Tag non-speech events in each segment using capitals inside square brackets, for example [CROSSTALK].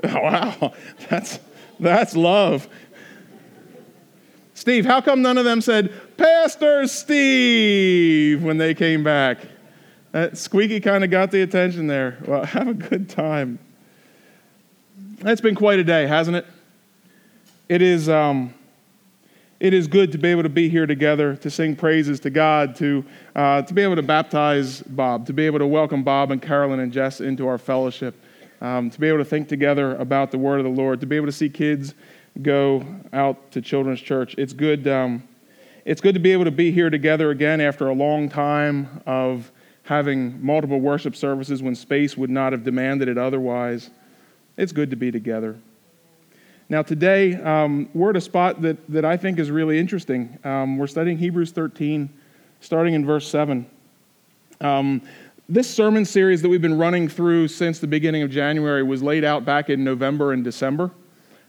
[LAUGHS] wow, that's, that's love. Steve, how come none of them said, Pastor Steve, when they came back? That squeaky kind of got the attention there. Well, [LAUGHS] have a good time. It's been quite a day, hasn't it? It is, um, it is good to be able to be here together, to sing praises to God, to, uh, to be able to baptize Bob, to be able to welcome Bob and Carolyn and Jess into our fellowship, um, to be able to think together about the word of the Lord, to be able to see kids go out to children's church. It's good, um, it's good to be able to be here together again after a long time of having multiple worship services when space would not have demanded it otherwise. It's good to be together. Now, today, um, we're at a spot that, that I think is really interesting. Um, we're studying Hebrews 13, starting in verse 7. Um, this sermon series that we've been running through since the beginning of January was laid out back in November and December.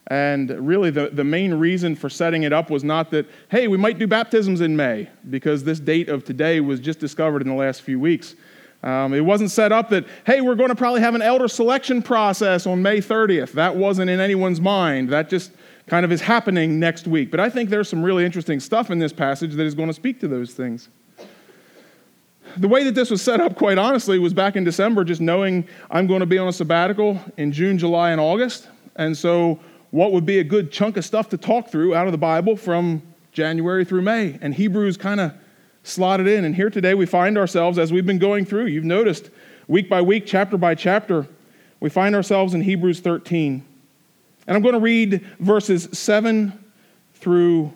And really, the, the main reason for setting it up was not that, hey, we might do baptisms in May, because this date of today was just discovered in the last few weeks. Um, it wasn't set up that, hey, we're going to probably have an elder selection process on May 30th. That wasn't in anyone's mind. That just kind of is happening next week. But I think there's some really interesting stuff in this passage that is going to speak to those things. The way that this was set up, quite honestly, was back in December, just knowing I'm going to be on a sabbatical in June, July, and August. And so, what would be a good chunk of stuff to talk through out of the Bible from January through May? And Hebrews kind of slotted in. And here today we find ourselves, as we've been going through, you've noticed week by week, chapter by chapter, we find ourselves in Hebrews 13. And I'm going to read verses 7 through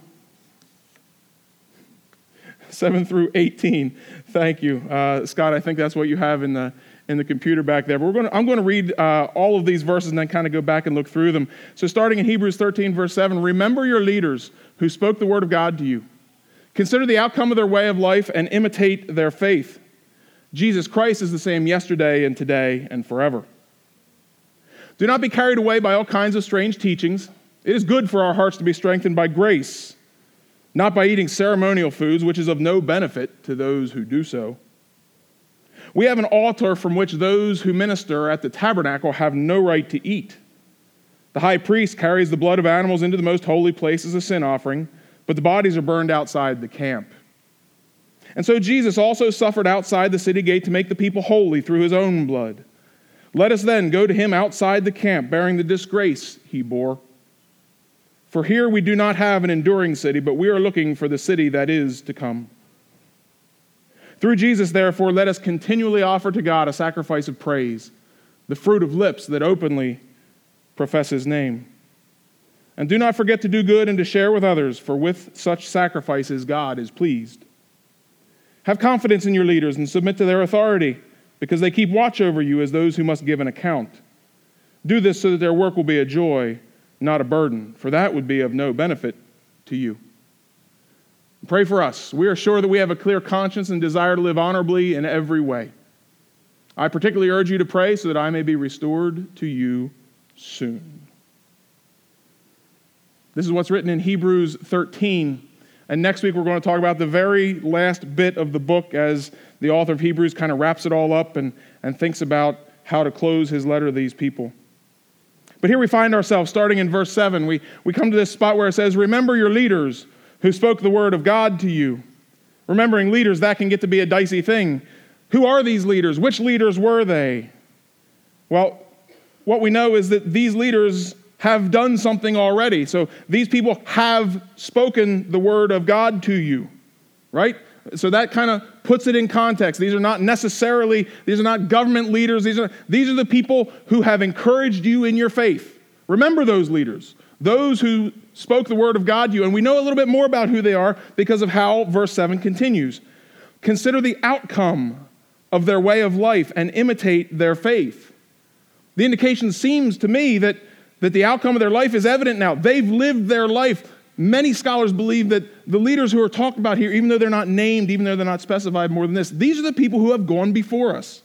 7 through 18. Thank you. Uh, Scott, I think that's what you have in the, in the computer back there. But we're going to, I'm going to read uh, all of these verses and then kind of go back and look through them. So, starting in Hebrews 13, verse 7, remember your leaders who spoke the word of God to you. Consider the outcome of their way of life and imitate their faith. Jesus Christ is the same yesterday and today and forever. Do not be carried away by all kinds of strange teachings. It is good for our hearts to be strengthened by grace, not by eating ceremonial foods, which is of no benefit to those who do so. We have an altar from which those who minister at the tabernacle have no right to eat. The high priest carries the blood of animals into the most holy place as a sin offering but the bodies are burned outside the camp. And so Jesus also suffered outside the city gate to make the people holy through his own blood. Let us then go to him outside the camp, bearing the disgrace he bore. For here we do not have an enduring city, but we are looking for the city that is to come. Through Jesus, therefore, let us continually offer to God a sacrifice of praise, the fruit of lips that openly profess his name. And do not forget to do good and to share with others, for with such sacrifices God is pleased. Have confidence in your leaders and submit to their authority, because they keep watch over you as those who must give an account. Do this so that their work will be a joy, not a burden, for that would be of no benefit to you. Pray for us. We are sure that we have a clear conscience and desire to live honorably in every way. I particularly urge you to pray so that I may be restored to you soon. This is what's written in Hebrews 13. And next week, we're going to talk about the very last bit of the book as the author of Hebrews kind of wraps it all up and, and thinks about how to close his letter to these people. But here we find ourselves starting in verse 7. We, we come to this spot where it says, Remember your leaders who spoke the word of God to you. Remembering leaders, that can get to be a dicey thing. Who are these leaders? Which leaders were they? Well, what we know is that these leaders have done something already. So these people have spoken the word of God to you, right? So that kind of puts it in context. These are not necessarily, these are not government leaders. These are, these are the people who have encouraged you in your faith. Remember those leaders, those who spoke the word of God to you. And we know a little bit more about who they are because of how verse 7 continues. Consider the outcome of their way of life and imitate their faith. The indication seems to me that that the outcome of their life is evident now. They've lived their life. Many scholars believe that the leaders who are talked about here, even though they're not named, even though they're not specified more than this, these are the people who have gone before us.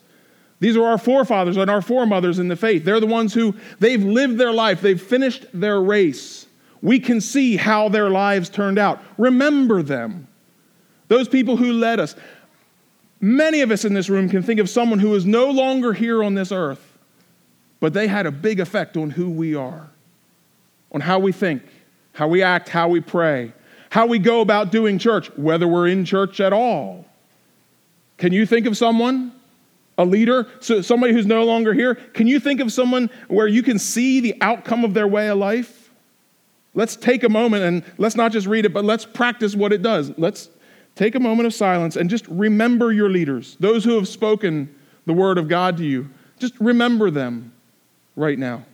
These are our forefathers and our foremothers in the faith. They're the ones who they've lived their life, they've finished their race. We can see how their lives turned out. Remember them. Those people who led us. Many of us in this room can think of someone who is no longer here on this earth but they had a big effect on who we are, on how we think, how we act, how we pray, how we go about doing church, whether we're in church at all. Can you think of someone, a leader, so somebody who's no longer here? Can you think of someone where you can see the outcome of their way of life? Let's take a moment and let's not just read it, but let's practice what it does. Let's take a moment of silence and just remember your leaders, those who have spoken the word of God to you. Just remember them right now.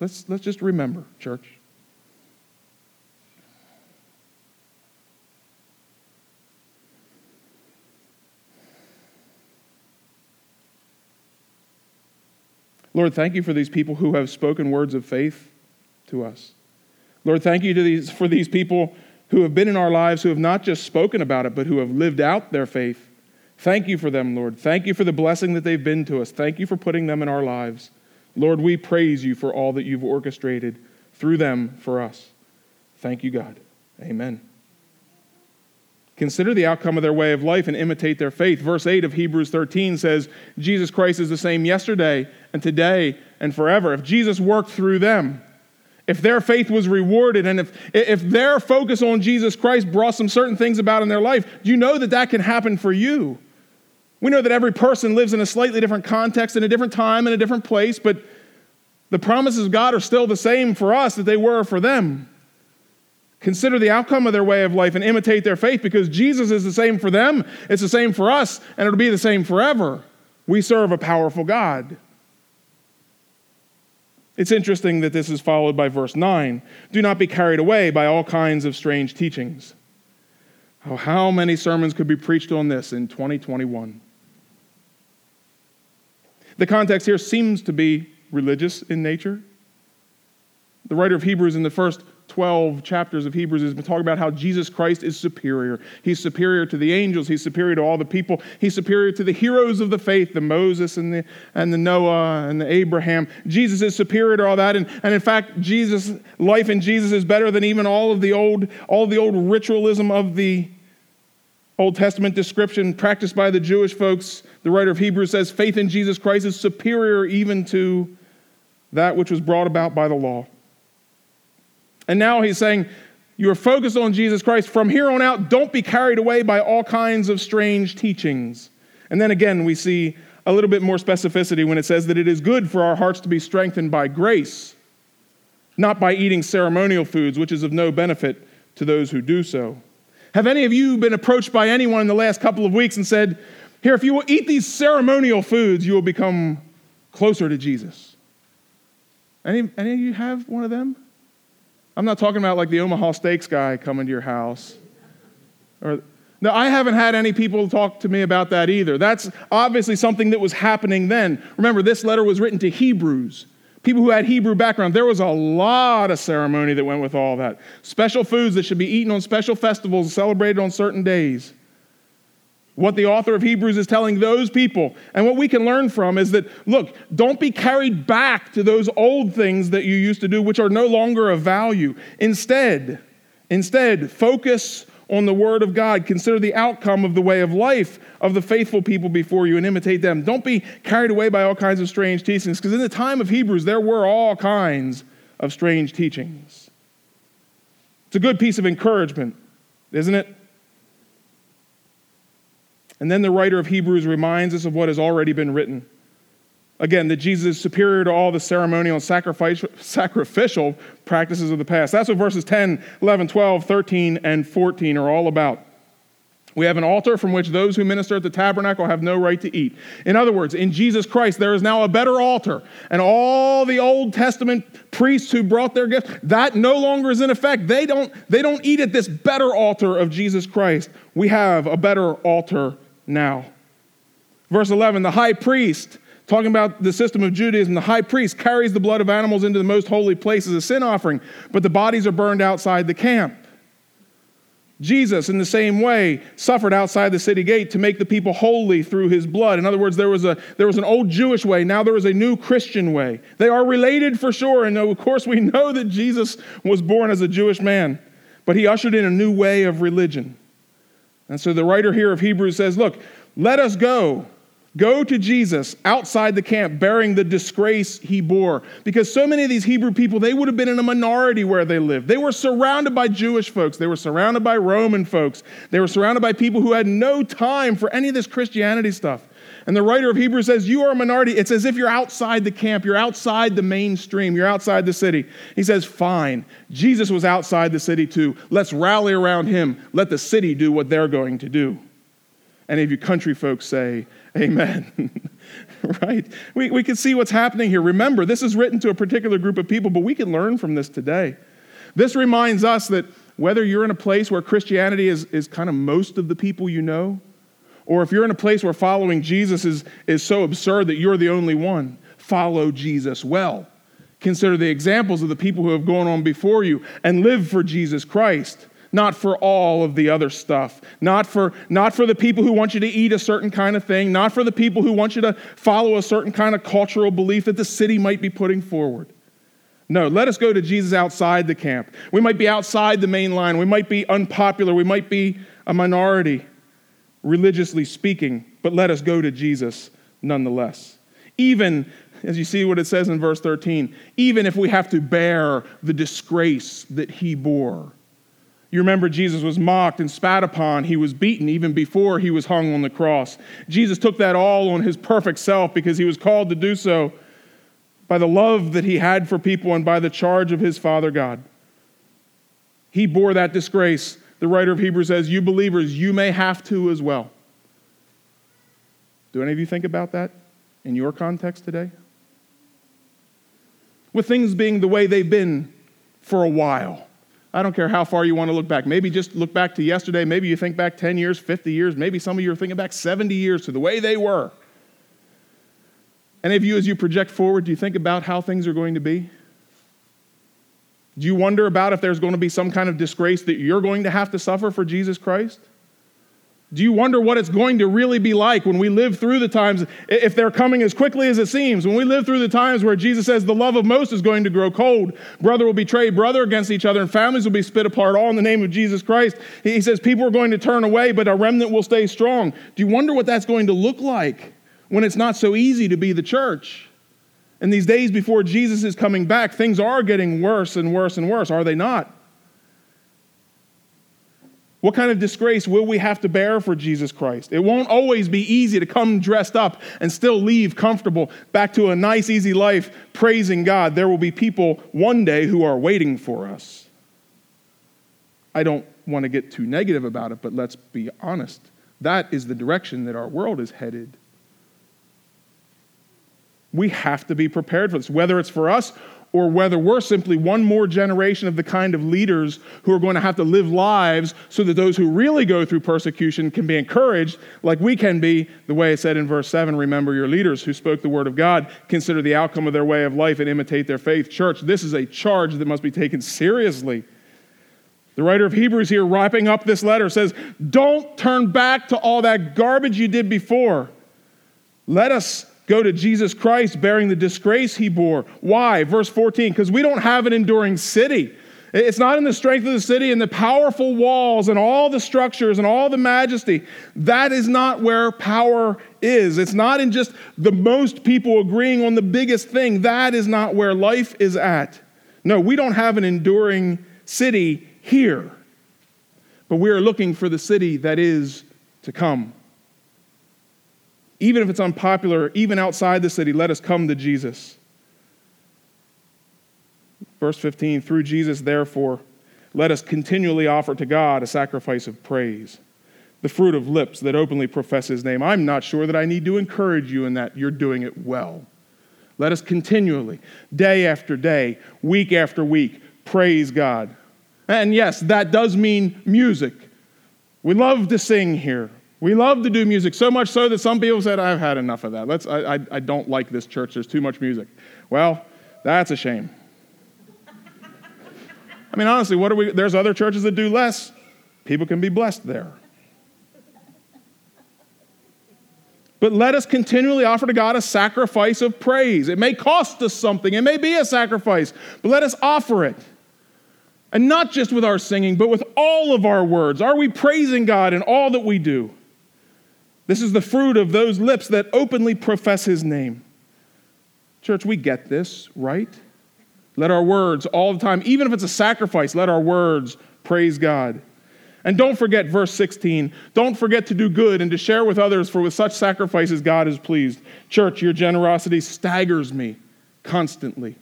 Let's, let's just remember, church. Lord, thank you for these people who have spoken words of faith to us. Lord, thank you these, for these people who have been in our lives who have not just spoken about it, but who have lived out their faith. Thank you for them, Lord. Thank you for the blessing that they've been to us. Thank you for putting them in our lives. Lord, we praise you for all that you've orchestrated through them for us. Thank you, God. Amen. Consider the outcome of their way of life and imitate their faith. Verse 8 of Hebrews 13 says, Jesus Christ is the same yesterday and today and forever. If Jesus worked through them, if their faith was rewarded, and if, if their focus on Jesus Christ brought some certain things about in their life, you know that that can happen for you. We know that every person lives in a slightly different context, in a different time, in a different place, but the promises of God are still the same for us that they were for them. Consider the outcome of their way of life and imitate their faith because Jesus is the same for them, it's the same for us, and it'll be the same forever. We serve a powerful God. It's interesting that this is followed by verse 9 Do not be carried away by all kinds of strange teachings. Oh, how many sermons could be preached on this in 2021? The context here seems to be religious in nature. The writer of Hebrews in the first 12 chapters of Hebrews has been talking about how Jesus Christ is superior. He's superior to the angels, he's superior to all the people, he's superior to the heroes of the faith, the Moses and the, and the Noah and the Abraham. Jesus is superior to all that. And, and in fact, Jesus, life in Jesus is better than even all of the old, all the old ritualism of the Old Testament description practiced by the Jewish folks. The writer of Hebrews says faith in Jesus Christ is superior even to that which was brought about by the law. And now he's saying, You are focused on Jesus Christ. From here on out, don't be carried away by all kinds of strange teachings. And then again, we see a little bit more specificity when it says that it is good for our hearts to be strengthened by grace, not by eating ceremonial foods, which is of no benefit to those who do so. Have any of you been approached by anyone in the last couple of weeks and said, Here, if you will eat these ceremonial foods, you will become closer to Jesus? Any, any of you have one of them? I'm not talking about like the Omaha Steaks guy coming to your house. Or, no, I haven't had any people talk to me about that either. That's obviously something that was happening then. Remember, this letter was written to Hebrews, people who had Hebrew background. There was a lot of ceremony that went with all that. Special foods that should be eaten on special festivals, celebrated on certain days. What the author of Hebrews is telling those people, and what we can learn from is that, look, don't be carried back to those old things that you used to do, which are no longer of value. Instead, instead, focus on the Word of God. Consider the outcome of the way of life of the faithful people before you and imitate them. Don't be carried away by all kinds of strange teachings, because in the time of Hebrews, there were all kinds of strange teachings. It's a good piece of encouragement, isn't it? And then the writer of Hebrews reminds us of what has already been written. Again, that Jesus is superior to all the ceremonial and [LAUGHS] sacrificial practices of the past. That's what verses 10, 11, 12, 13, and 14 are all about. We have an altar from which those who minister at the tabernacle have no right to eat. In other words, in Jesus Christ, there is now a better altar. And all the Old Testament priests who brought their gifts, that no longer is in effect. They don't, they don't eat at this better altar of Jesus Christ. We have a better altar now. Verse 11 the high priest, talking about the system of Judaism, the high priest carries the blood of animals into the most holy place as a sin offering, but the bodies are burned outside the camp. Jesus, in the same way, suffered outside the city gate to make the people holy through his blood. In other words, there was, a, there was an old Jewish way, now there is a new Christian way. They are related for sure, and of course, we know that Jesus was born as a Jewish man, but he ushered in a new way of religion. And so the writer here of Hebrews says, Look, let us go Go to Jesus outside the camp bearing the disgrace he bore. Because so many of these Hebrew people, they would have been in a minority where they lived. They were surrounded by Jewish folks, they were surrounded by Roman folks, they were surrounded by people who had no time for any of this Christianity stuff. And the writer of Hebrews says, You are a minority. It's as if you're outside the camp, you're outside the mainstream, you're outside the city. He says, Fine. Jesus was outside the city too. Let's rally around him. Let the city do what they're going to do. Any of you country folks say, Amen. [LAUGHS] right? We, we can see what's happening here. Remember, this is written to a particular group of people, but we can learn from this today. This reminds us that whether you're in a place where Christianity is, is kind of most of the people you know, or if you're in a place where following Jesus is, is so absurd that you're the only one, follow Jesus well. Consider the examples of the people who have gone on before you and live for Jesus Christ not for all of the other stuff, not for, not for the people who want you to eat a certain kind of thing, not for the people who want you to follow a certain kind of cultural belief that the city might be putting forward. No, let us go to Jesus outside the camp. We might be outside the main line. We might be unpopular. We might be a minority, religiously speaking, but let us go to Jesus nonetheless. Even, as you see what it says in verse 13, even if we have to bear the disgrace that he bore you remember Jesus was mocked and spat upon. He was beaten even before he was hung on the cross. Jesus took that all on his perfect self because he was called to do so by the love that he had for people and by the charge of his Father God. He bore that disgrace. The writer of Hebrews says, You believers, you may have to as well. Do any of you think about that in your context today? With things being the way they've been for a while I don't care how far you want to look back. Maybe just look back to yesterday. Maybe you think back 10 years, 50 years. Maybe some of you are thinking back 70 years to the way they were. Any of you, as you project forward, do you think about how things are going to be? Do you wonder about if there's going to be some kind of disgrace that you're going to have to suffer for Jesus Christ? Do you wonder what it's going to really be like when we live through the times, if they're coming as quickly as it seems? When we live through the times where Jesus says the love of most is going to grow cold, brother will betray brother against each other, and families will be split apart, all in the name of Jesus Christ. He says people are going to turn away, but a remnant will stay strong. Do you wonder what that's going to look like when it's not so easy to be the church? In these days before Jesus is coming back, things are getting worse and worse and worse, are they not? What kind of disgrace will we have to bear for Jesus Christ? It won't always be easy to come dressed up and still leave comfortable back to a nice, easy life praising God. There will be people one day who are waiting for us. I don't want to get too negative about it, but let's be honest. That is the direction that our world is headed. We have to be prepared for this, whether it's for us or whether we're simply one more generation of the kind of leaders who are going to have to live lives so that those who really go through persecution can be encouraged, like we can be, the way it said in verse 7 remember your leaders who spoke the word of God, consider the outcome of their way of life, and imitate their faith. Church, this is a charge that must be taken seriously. The writer of Hebrews here, wrapping up this letter, says, Don't turn back to all that garbage you did before. Let us go to Jesus Christ bearing the disgrace he bore. Why? Verse 14, because we don't have an enduring city. It's not in the strength of the city and the powerful walls and all the structures and all the majesty. That is not where power is. It's not in just the most people agreeing on the biggest thing. That is not where life is at. No, we don't have an enduring city here, but we are looking for the city that is to come. Even if it's unpopular, even outside the city, let us come to Jesus. Verse 15 Through Jesus, therefore, let us continually offer to God a sacrifice of praise, the fruit of lips that openly profess his name. I'm not sure that I need to encourage you in that you're doing it well. Let us continually, day after day, week after week, praise God. And yes, that does mean music. We love to sing here. We love to do music so much so that some people said, I've had enough of that. Let's, I, I, I don't like this church. There's too much music. Well, that's a shame. I mean, honestly, what are we? There's other churches that do less. People can be blessed there. But let us continually offer to God a sacrifice of praise. It may cost us something, it may be a sacrifice, but let us offer it. And not just with our singing, but with all of our words. Are we praising God in all that we do? This is the fruit of those lips that openly profess his name. Church, we get this, right? Let our words all the time, even if it's a sacrifice, let our words praise God. And don't forget verse 16. Don't forget to do good and to share with others, for with such sacrifices God is pleased. Church, your generosity staggers me constantly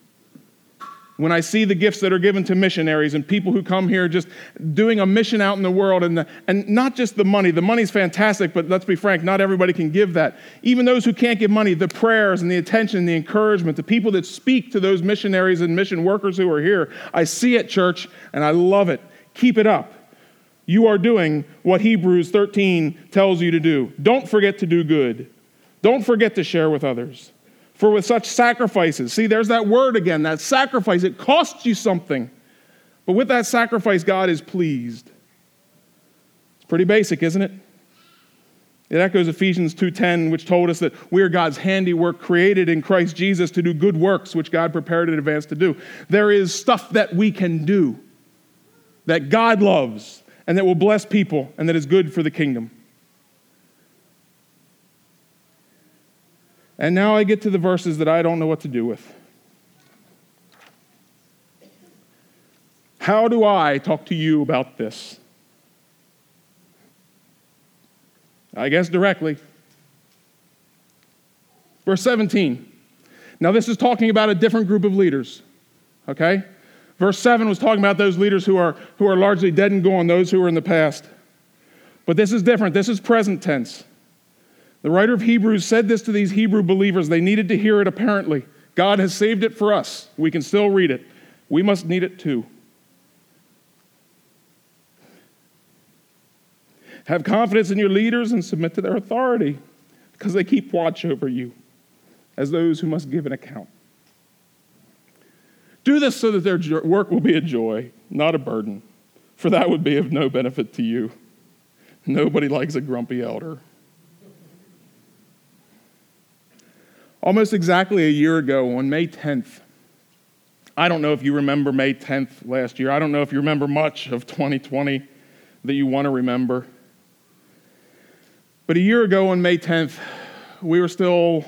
when I see the gifts that are given to missionaries and people who come here just doing a mission out in the world, and, the, and not just the money, the money's fantastic, but let's be frank, not everybody can give that. Even those who can't give money, the prayers and the attention, the encouragement, the people that speak to those missionaries and mission workers who are here, I see it, church, and I love it. Keep it up. You are doing what Hebrews 13 tells you to do. Don't forget to do good. Don't forget to share with others. For with such sacrifices, see, there's that word again, that sacrifice, it costs you something. But with that sacrifice, God is pleased. It's pretty basic, isn't it? It echoes Ephesians 2:10, which told us that we are God's handiwork created in Christ Jesus to do good works, which God prepared in advance to do. There is stuff that we can do that God loves and that will bless people and that is good for the kingdom. And now I get to the verses that I don't know what to do with. How do I talk to you about this? I guess directly. Verse 17. Now, this is talking about a different group of leaders, okay? Verse 7 was talking about those leaders who are, who are largely dead and gone, those who are in the past. But this is different. This is present tense. The writer of Hebrews said this to these Hebrew believers. They needed to hear it apparently. God has saved it for us. We can still read it. We must need it too. Have confidence in your leaders and submit to their authority because they keep watch over you as those who must give an account. Do this so that their work will be a joy, not a burden, for that would be of no benefit to you. Nobody likes a grumpy elder. Almost exactly a year ago, on May 10th, I don't know if you remember May 10th last year. I don't know if you remember much of 2020 that you want to remember. But a year ago on May 10th, we were still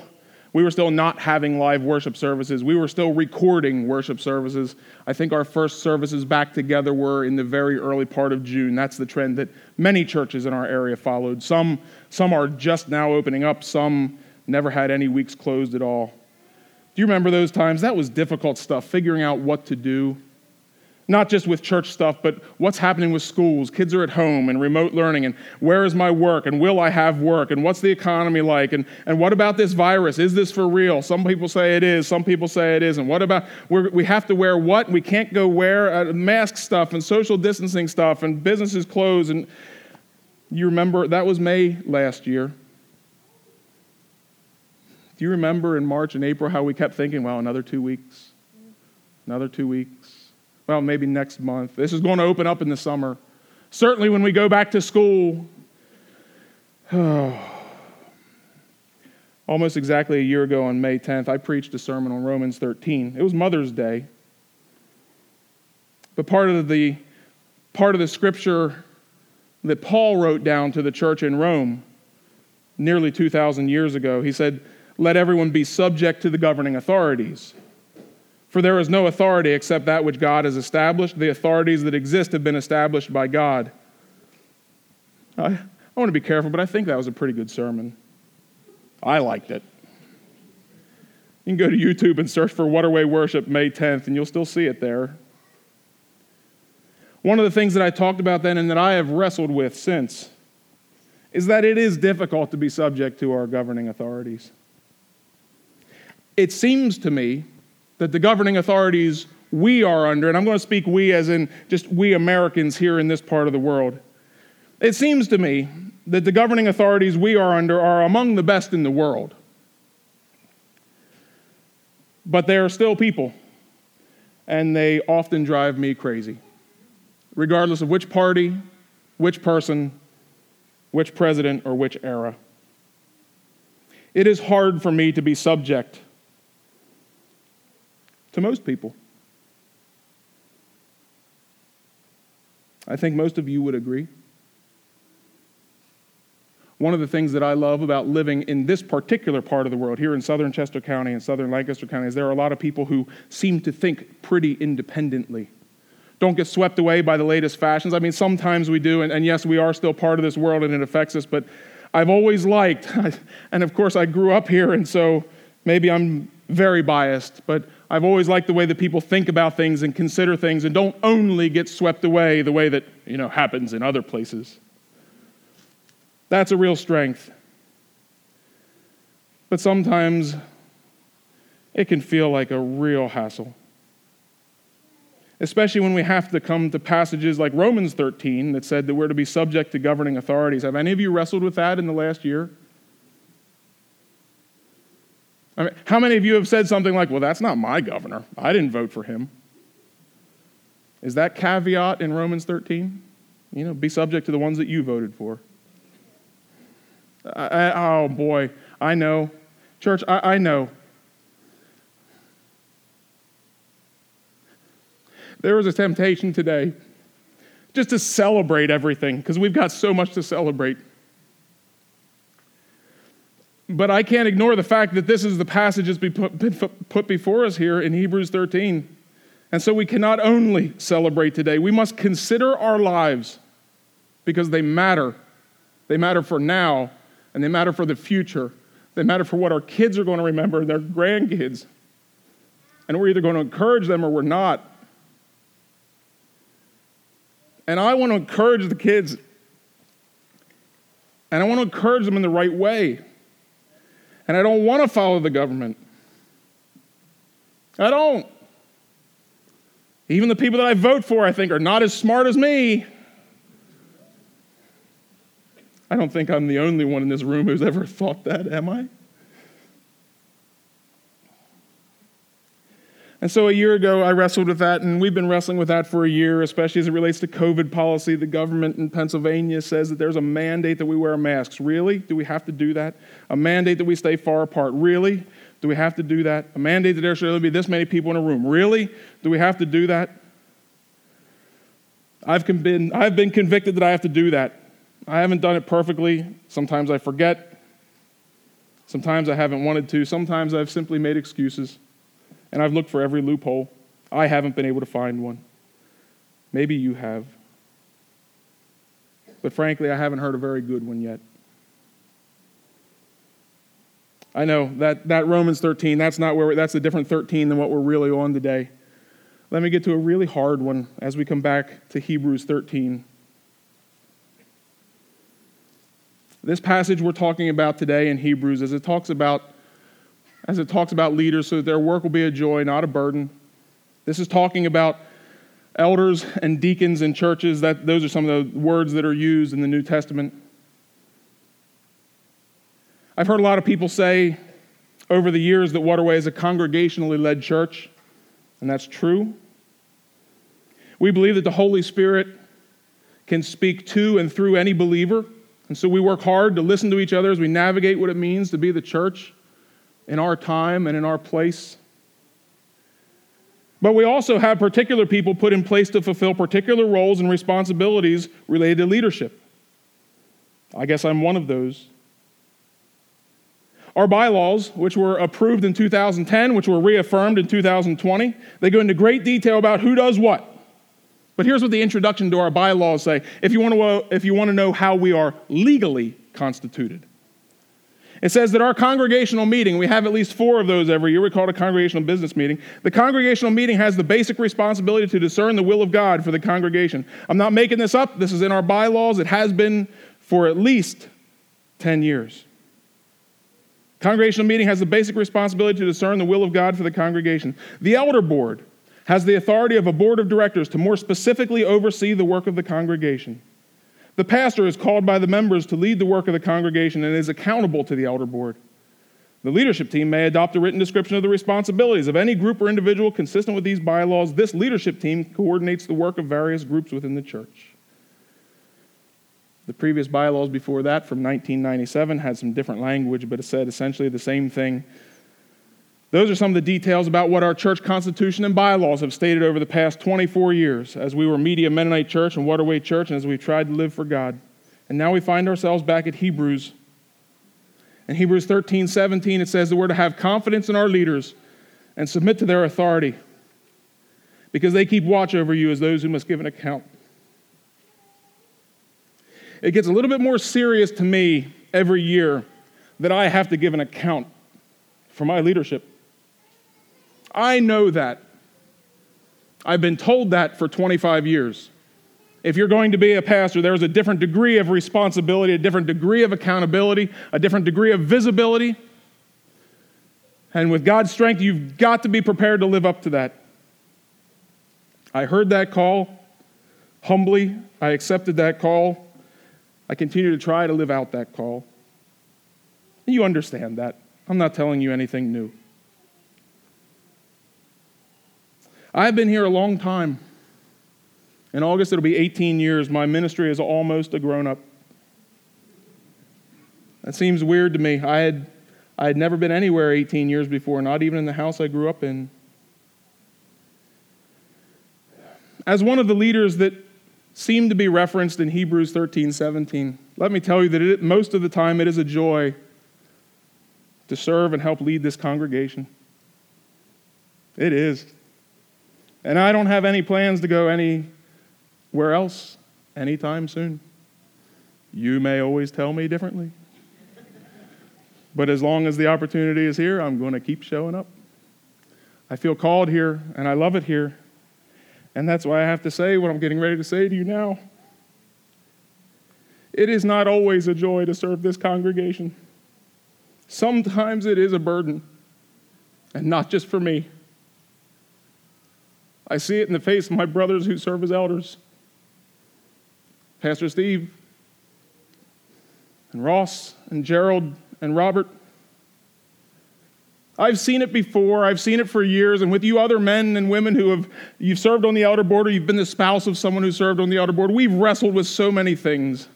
we were still not having live worship services. We were still recording worship services. I think our first services back together were in the very early part of June. That's the trend that many churches in our area followed. Some, some are just now opening up, some never had any weeks closed at all. Do you remember those times? That was difficult stuff, figuring out what to do. Not just with church stuff, but what's happening with schools. Kids are at home and remote learning, and where is my work, and will I have work, and what's the economy like, and, and what about this virus? Is this for real? Some people say it is, some people say it isn't. What about, we have to wear what? We can't go wear uh, mask stuff and social distancing stuff, and businesses closed. And you remember that was May last year. Do you remember in March and April how we kept thinking, well, another two weeks, another two weeks, well, maybe next month. This is going to open up in the summer. Certainly when we go back to school. [SIGHS] Almost exactly a year ago on May 10th, I preached a sermon on Romans 13. It was Mother's Day. But part of the part of the scripture that Paul wrote down to the church in Rome nearly 2,000 years ago, he said, let everyone be subject to the governing authorities. For there is no authority except that which God has established. The authorities that exist have been established by God. I, I want to be careful, but I think that was a pretty good sermon. I liked it. You can go to YouTube and search for Waterway Worship May 10th, and you'll still see it there. One of the things that I talked about then and that I have wrestled with since is that it is difficult to be subject to our governing authorities. It seems to me that the governing authorities we are under, and I'm going to speak we as in just we Americans here in this part of the world, it seems to me that the governing authorities we are under are among the best in the world. But they are still people, and they often drive me crazy, regardless of which party, which person, which president, or which era. It is hard for me to be subject to most people. I think most of you would agree. One of the things that I love about living in this particular part of the world, here in southern Chester County and southern Lancaster County, is there are a lot of people who seem to think pretty independently. Don't get swept away by the latest fashions. I mean, sometimes we do, and, and yes, we are still part of this world and it affects us, but I've always liked, [LAUGHS] and of course, I grew up here, and so maybe I'm very biased, but I've always liked the way that people think about things and consider things and don't only get swept away the way that, you know, happens in other places. That's a real strength. But sometimes it can feel like a real hassle. Especially when we have to come to passages like Romans 13 that said that we're to be subject to governing authorities. Have any of you wrestled with that in the last year? I mean, how many of you have said something like, well, that's not my governor. I didn't vote for him? Is that caveat in Romans 13? You know, be subject to the ones that you voted for. I, I, oh, boy, I know. Church, I, I know. There was a temptation today just to celebrate everything because we've got so much to celebrate. But I can't ignore the fact that this is the passage that's been put before us here in Hebrews 13. And so we cannot only celebrate today, we must consider our lives because they matter. They matter for now and they matter for the future. They matter for what our kids are going to remember and their grandkids. And we're either going to encourage them or we're not. And I want to encourage the kids. And I want to encourage them in the right way and I don't want to follow the government. I don't. Even the people that I vote for, I think, are not as smart as me. I don't think I'm the only one in this room who's ever thought that, am I? And so a year ago, I wrestled with that, and we've been wrestling with that for a year, especially as it relates to COVID policy. The government in Pennsylvania says that there's a mandate that we wear masks. Really? Do we have to do that? A mandate that we stay far apart. Really? Do we have to do that? A mandate that there should only be this many people in a room. Really? Do we have to do that? I've been, I've been convicted that I have to do that. I haven't done it perfectly. Sometimes I forget. Sometimes I haven't wanted to. Sometimes I've simply made excuses and I've looked for every loophole. I haven't been able to find one. Maybe you have. But frankly, I haven't heard a very good one yet. I know that, that Romans 13, that's not where that's a different 13 than what we're really on today. Let me get to a really hard one as we come back to Hebrews 13. This passage we're talking about today in Hebrews, as it talks about as it talks about leaders so that their work will be a joy, not a burden. This is talking about elders and deacons in churches. That, those are some of the words that are used in the New Testament. I've heard a lot of people say over the years that Waterway is a congregationally led church, and that's true. We believe that the Holy Spirit can speak to and through any believer, and so we work hard to listen to each other as we navigate what it means to be the church in our time and in our place. But we also have particular people put in place to fulfill particular roles and responsibilities related to leadership. I guess I'm one of those. Our bylaws, which were approved in 2010, which were reaffirmed in 2020, they go into great detail about who does what. But here's what the introduction to our bylaws say if you want to, if you want to know how we are legally constituted. It says that our congregational meeting, we have at least four of those every year. We call it a congregational business meeting. The congregational meeting has the basic responsibility to discern the will of God for the congregation. I'm not making this up. This is in our bylaws. It has been for at least 10 years. Congregational meeting has the basic responsibility to discern the will of God for the congregation. The elder board has the authority of a board of directors to more specifically oversee the work of the congregation. The pastor is called by the members to lead the work of the congregation and is accountable to the elder board. The leadership team may adopt a written description of the responsibilities of any group or individual consistent with these bylaws. This leadership team coordinates the work of various groups within the church. The previous bylaws before that from 1997 had some different language, but it said essentially the same thing those are some of the details about what our church constitution and bylaws have stated over the past 24 years as we were Media Mennonite Church and Waterway Church and as we tried to live for God. And now we find ourselves back at Hebrews. In Hebrews 13, 17, it says that we're to have confidence in our leaders and submit to their authority because they keep watch over you as those who must give an account. It gets a little bit more serious to me every year that I have to give an account for my leadership. I know that. I've been told that for 25 years. If you're going to be a pastor, there's a different degree of responsibility, a different degree of accountability, a different degree of visibility. And with God's strength, you've got to be prepared to live up to that. I heard that call humbly, I accepted that call. I continue to try to live out that call. You understand that. I'm not telling you anything new. I've been here a long time. In August, it'll be 18 years. My ministry is almost a grown up. That seems weird to me. I had, I had never been anywhere 18 years before, not even in the house I grew up in. As one of the leaders that seem to be referenced in Hebrews 13 17, let me tell you that it, most of the time it is a joy to serve and help lead this congregation. It is. And I don't have any plans to go any where else anytime soon. You may always tell me differently. but as long as the opportunity is here, I'm going to keep showing up. I feel called here, and I love it here. And that's why I have to say what I'm getting ready to say to you now. It is not always a joy to serve this congregation. Sometimes it is a burden, and not just for me. I see it in the face of my brothers who serve as elders. Pastor Steve, and Ross, and Gerald, and Robert. I've seen it before. I've seen it for years. And with you other men and women who have, you've served on the elder board or you've been the spouse of someone who served on the elder board, we've wrestled with so many things.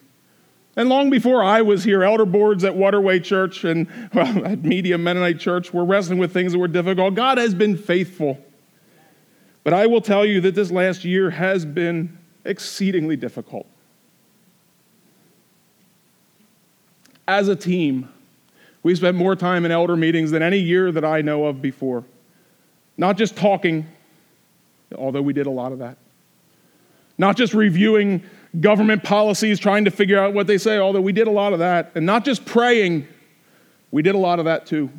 And long before I was here, elder boards at Waterway Church and [LAUGHS] well, at Media Mennonite Church were wrestling with things that were difficult. God has been faithful. But I will tell you that this last year has been exceedingly difficult. as a team, we spent more time in elder meetings than any year that I know of before. Not just talking, although we did a lot of that. Not just reviewing government policies, trying to figure out what they say, although we did a lot of that. And not just praying, we did a lot of that too.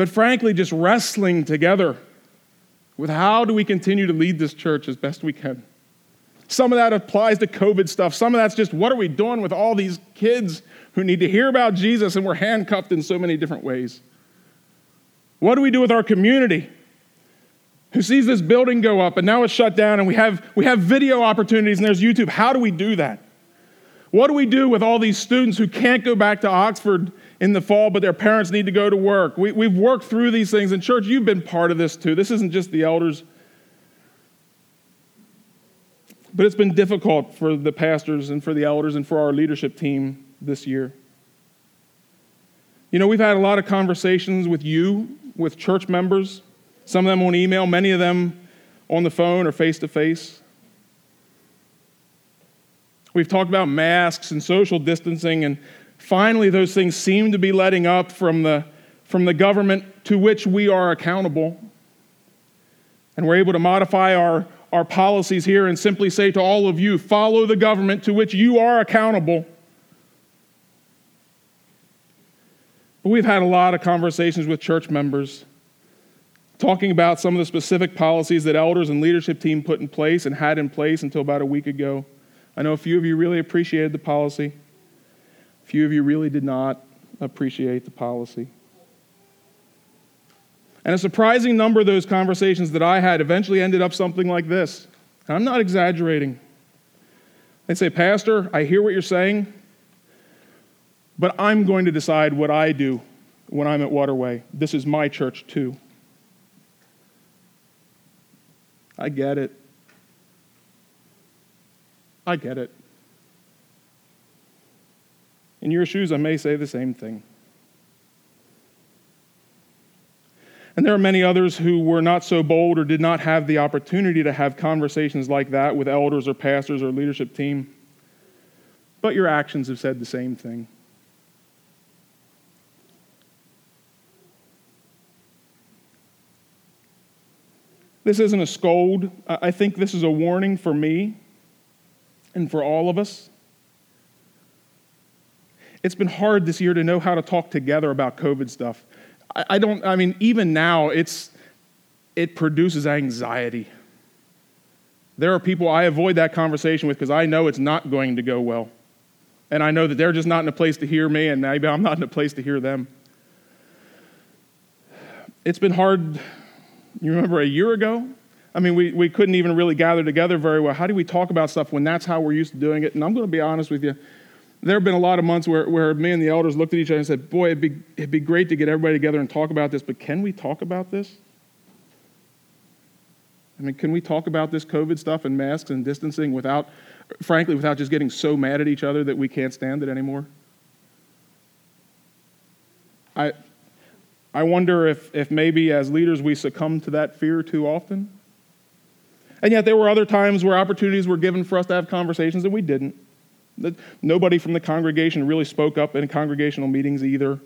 But frankly, just wrestling together with how do we continue to lead this church as best we can. Some of that applies to COVID stuff. Some of that's just what are we doing with all these kids who need to hear about Jesus and we're handcuffed in so many different ways? What do we do with our community who sees this building go up and now it's shut down and we have, we have video opportunities and there's YouTube? How do we do that? What do we do with all these students who can't go back to Oxford in the fall, but their parents need to go to work? We, we've worked through these things. And, church, you've been part of this too. This isn't just the elders. But it's been difficult for the pastors and for the elders and for our leadership team this year. You know, we've had a lot of conversations with you, with church members, some of them on email, many of them on the phone or face to face. We've talked about masks and social distancing, and finally, those things seem to be letting up from the, from the government to which we are accountable. And we're able to modify our, our policies here and simply say to all of you follow the government to which you are accountable. But we've had a lot of conversations with church members talking about some of the specific policies that elders and leadership team put in place and had in place until about a week ago. I know a few of you really appreciated the policy. Few of you really did not appreciate the policy. And a surprising number of those conversations that I had eventually ended up something like this. And I'm not exaggerating. They'd say, Pastor, I hear what you're saying, but I'm going to decide what I do when I'm at Waterway. This is my church too. I get it. I get it. In your shoes, I may say the same thing. And there are many others who were not so bold or did not have the opportunity to have conversations like that with elders or pastors or leadership team. But your actions have said the same thing. This isn't a scold. I think this is a warning for me and for all of us. It's been hard this year to know how to talk together about COVID stuff. I, I don't, I mean, even now, it's, it produces anxiety. There are people I avoid that conversation with because I know it's not going to go well. And I know that they're just not in a place to hear me, and maybe I'm not in a place to hear them. It's been hard. You remember a year ago? I mean, we, we couldn't even really gather together very well. How do we talk about stuff when that's how we're used to doing it? And I'm going to be honest with you there have been a lot of months where, where me and the elders looked at each other and said, Boy, it'd be, it'd be great to get everybody together and talk about this, but can we talk about this? I mean, can we talk about this COVID stuff and masks and distancing without, frankly, without just getting so mad at each other that we can't stand it anymore? I, I wonder if, if maybe as leaders we succumb to that fear too often. And yet there were other times where opportunities were given for us to have conversations and we didn't. Nobody from the congregation really spoke up in congregational meetings either.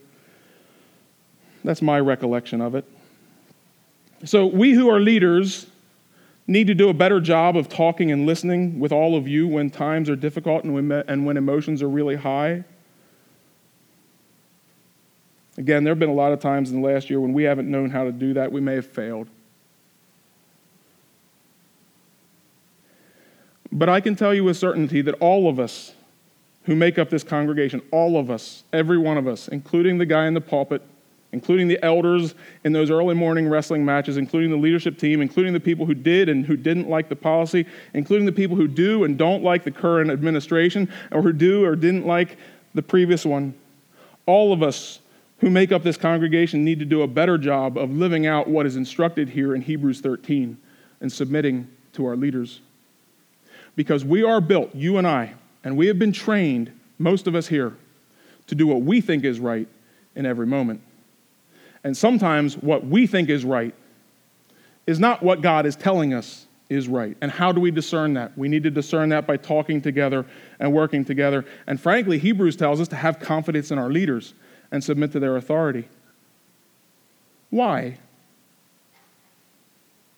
That's my recollection of it. So, we who are leaders need to do a better job of talking and listening with all of you when times are difficult and when, emotions are really high. Again, there have been a lot of times in the last year when we haven't known how to do that. We may have failed. But I can tell you with certainty that all of us who make up this congregation, all of us, every one of us, including the guy in the pulpit, including the elders in those early morning wrestling matches, including the leadership team, including the people who did and who didn't like the policy, including the people who do and don't like the current administration, or who do or didn't like the previous one. All of us who make up this congregation need to do a better job of living out what is instructed here in Hebrews 13 and submitting to our leaders because we are built, you and I, and we have been trained, most of us here, to do what we think is right in every moment. And sometimes what we think is right is not what God is telling us is right. And how do we discern that? We need to discern that by talking together and working together. And frankly, Hebrews tells us to have confidence in our leaders and submit to their authority. Why?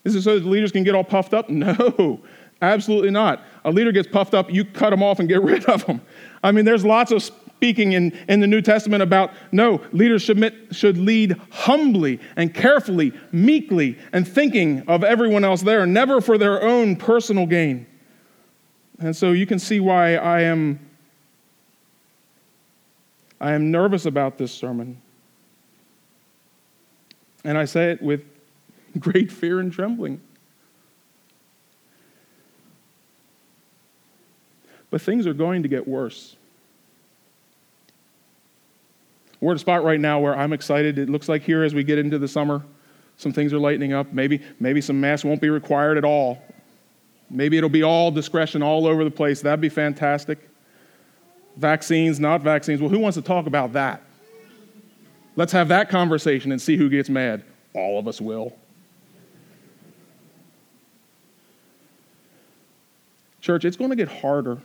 Is it so that the leaders can get all puffed up? [LAUGHS] No. Absolutely not. A leader gets puffed up, you cut them off and get [LAUGHS] rid of them. I mean, there's lots of speaking in, in the New Testament about no, leaders should, should lead humbly and carefully, meekly, and thinking of everyone else there, never for their own personal gain. And so you can see why I am I am nervous about this sermon. And I say it with [LAUGHS] great fear and trembling. But things are going to get worse. We're at a spot right now where I'm excited. It looks like here as we get into the summer, some things are lightening up. Maybe, maybe some masks won't be required at all. Maybe it'll be all discretion all over the place. That'd be fantastic. Vaccines, not vaccines. Well, who wants to talk about that? Let's have that conversation and see who gets mad. All of us will. Church, it's going to get harder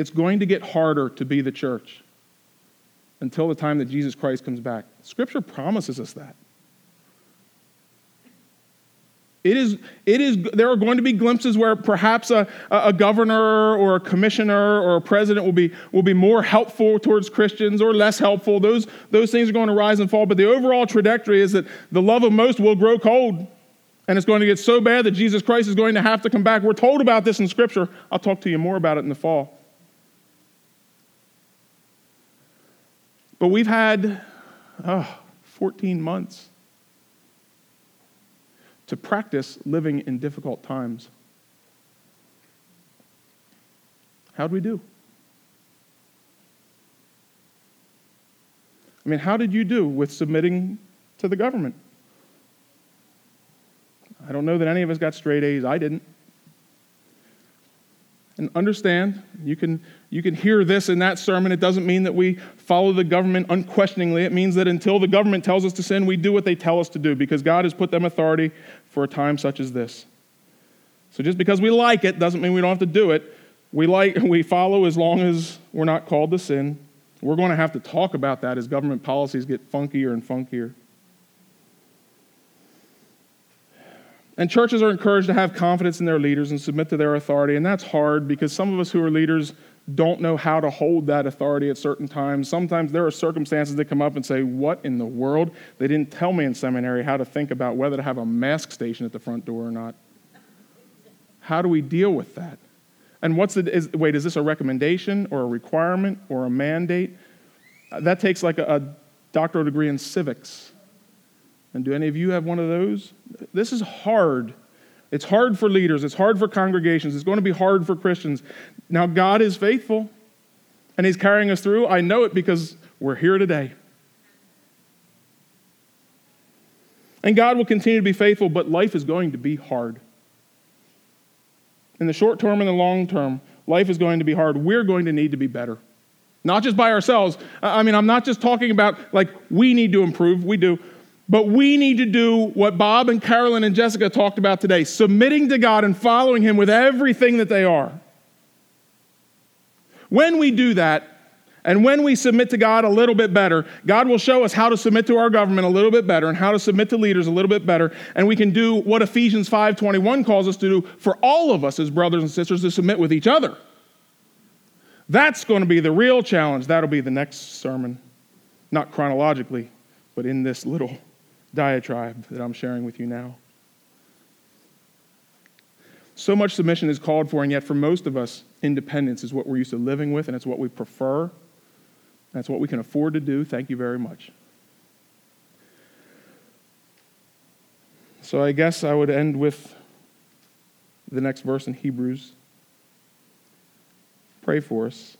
it's going to get harder to be the church until the time that Jesus Christ comes back. Scripture promises us that. It is, it is, there are going to be glimpses where perhaps a, a governor or a commissioner or a president will be, will be more helpful towards Christians or less helpful. Those, those things are going to rise and fall. But the overall trajectory is that the love of most will grow cold. And it's going to get so bad that Jesus Christ is going to have to come back. We're told about this in Scripture. I'll talk to you more about it in the fall. But we've had oh, 14 months to practice living in difficult times. How'd we do? I mean, how did you do with submitting to the government? I don't know that any of us got straight A's. I didn't. And understand, you can, you can hear this in that sermon. It doesn't mean that we follow the government unquestioningly. It means that until the government tells us to sin, we do what they tell us to do because God has put them authority for a time such as this. So just because we like it doesn't mean we don't have to do it. We, like, we follow as long as we're not called to sin. We're going to have to talk about that as government policies get funkier and funkier. And churches are encouraged to have confidence in their leaders and submit to their authority. And that's hard because some of us who are leaders don't know how to hold that authority at certain times. Sometimes there are circumstances that come up and say, What in the world? They didn't tell me in seminary how to think about whether to have a mask station at the front door or not. How do we deal with that? And what's the, is, wait, is this a recommendation or a requirement or a mandate? That takes like a, a doctoral degree in civics. And do any of you have one of those? This is hard. It's hard for leaders, it's hard for congregations, it's going to be hard for Christians. Now, God is faithful, and He's carrying us through. I know it because we're here today. And God will continue to be faithful, but life is going to be hard. In the short term and the long term, life is going to be hard. We're going to need to be better. Not just by ourselves. I mean, I'm not just talking about like we need to improve, we do. But we need to do what Bob and Carolyn and Jessica talked about today submitting to God and following Him with everything that they are. When we do that, and when we submit to God a little bit better, God will show us how to submit to our government a little bit better and how to submit to leaders a little bit better. And we can do what Ephesians 5:21 calls us to do for all of us as brothers and sisters to submit with each other. That's going to be the real challenge. That'll be the next sermon. Not chronologically, but in this little diatribe that I'm sharing with you now. So much submission is called for, and yet for most of us, independence is what we're used to living with, and it's what we prefer. That's what we can afford to do. Thank you very much. So I guess I would end with the next verse in Hebrews. Pray for us.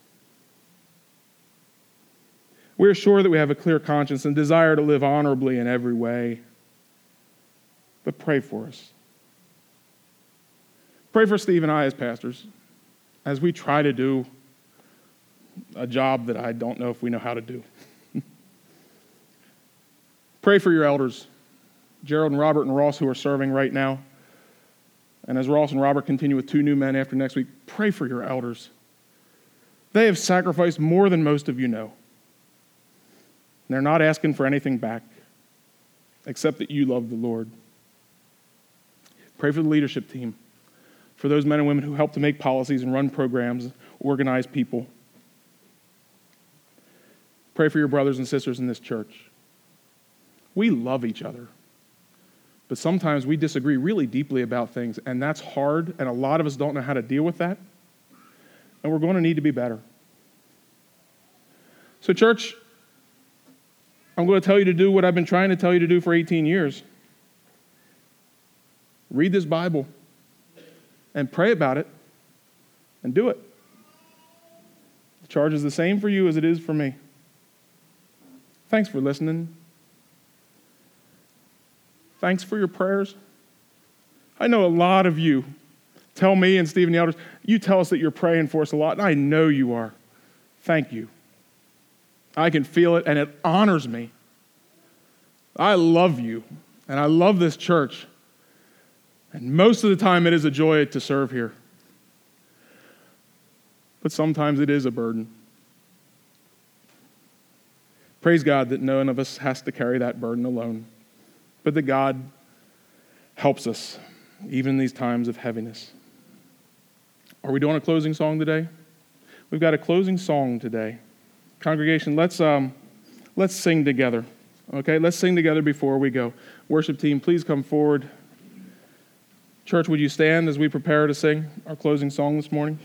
We are sure that we have a clear conscience and desire to live honorably in every way. But pray for us. Pray for Steve and I as pastors as we try to do a job that I don't know if we know how to do. [LAUGHS] Pray for your elders, Gerald and Robert and Ross, who are serving right now. And as Ross and Robert continue with two new men after next week, pray for your elders. They have sacrificed more than most of you know. They're not asking for anything back except that you love the Lord. Pray for the leadership team, for those men and women who help to make policies and run programs, organize people. Pray for your brothers and sisters in this church. We love each other, but sometimes we disagree really deeply about things, and that's hard, and a lot of us don't know how to deal with that, and we're going to need to be better. So, church, I'm going to tell you to do what I've been trying to tell you to do for 18 years read this Bible and pray about it and do it. The charge is the same for you as it is for me. Thanks for listening. Thanks for your prayers. I know a lot of you tell me and Stephen the elders, you tell us that you're praying for us a lot, and I know you are. Thank you. I can feel it, and it honors me. I love you, and I love this church. And most of the time, it is a joy to serve here. But sometimes it is a burden. Praise God that none of us has to carry that burden alone, but that God helps us, even in these times of heaviness. Are we doing a closing song today? We've got a closing song today. Congregation, let's, um, let's sing together. Okay, let's sing together before we go. Worship team, please come forward. Church, would you stand as we prepare to sing our closing song this morning?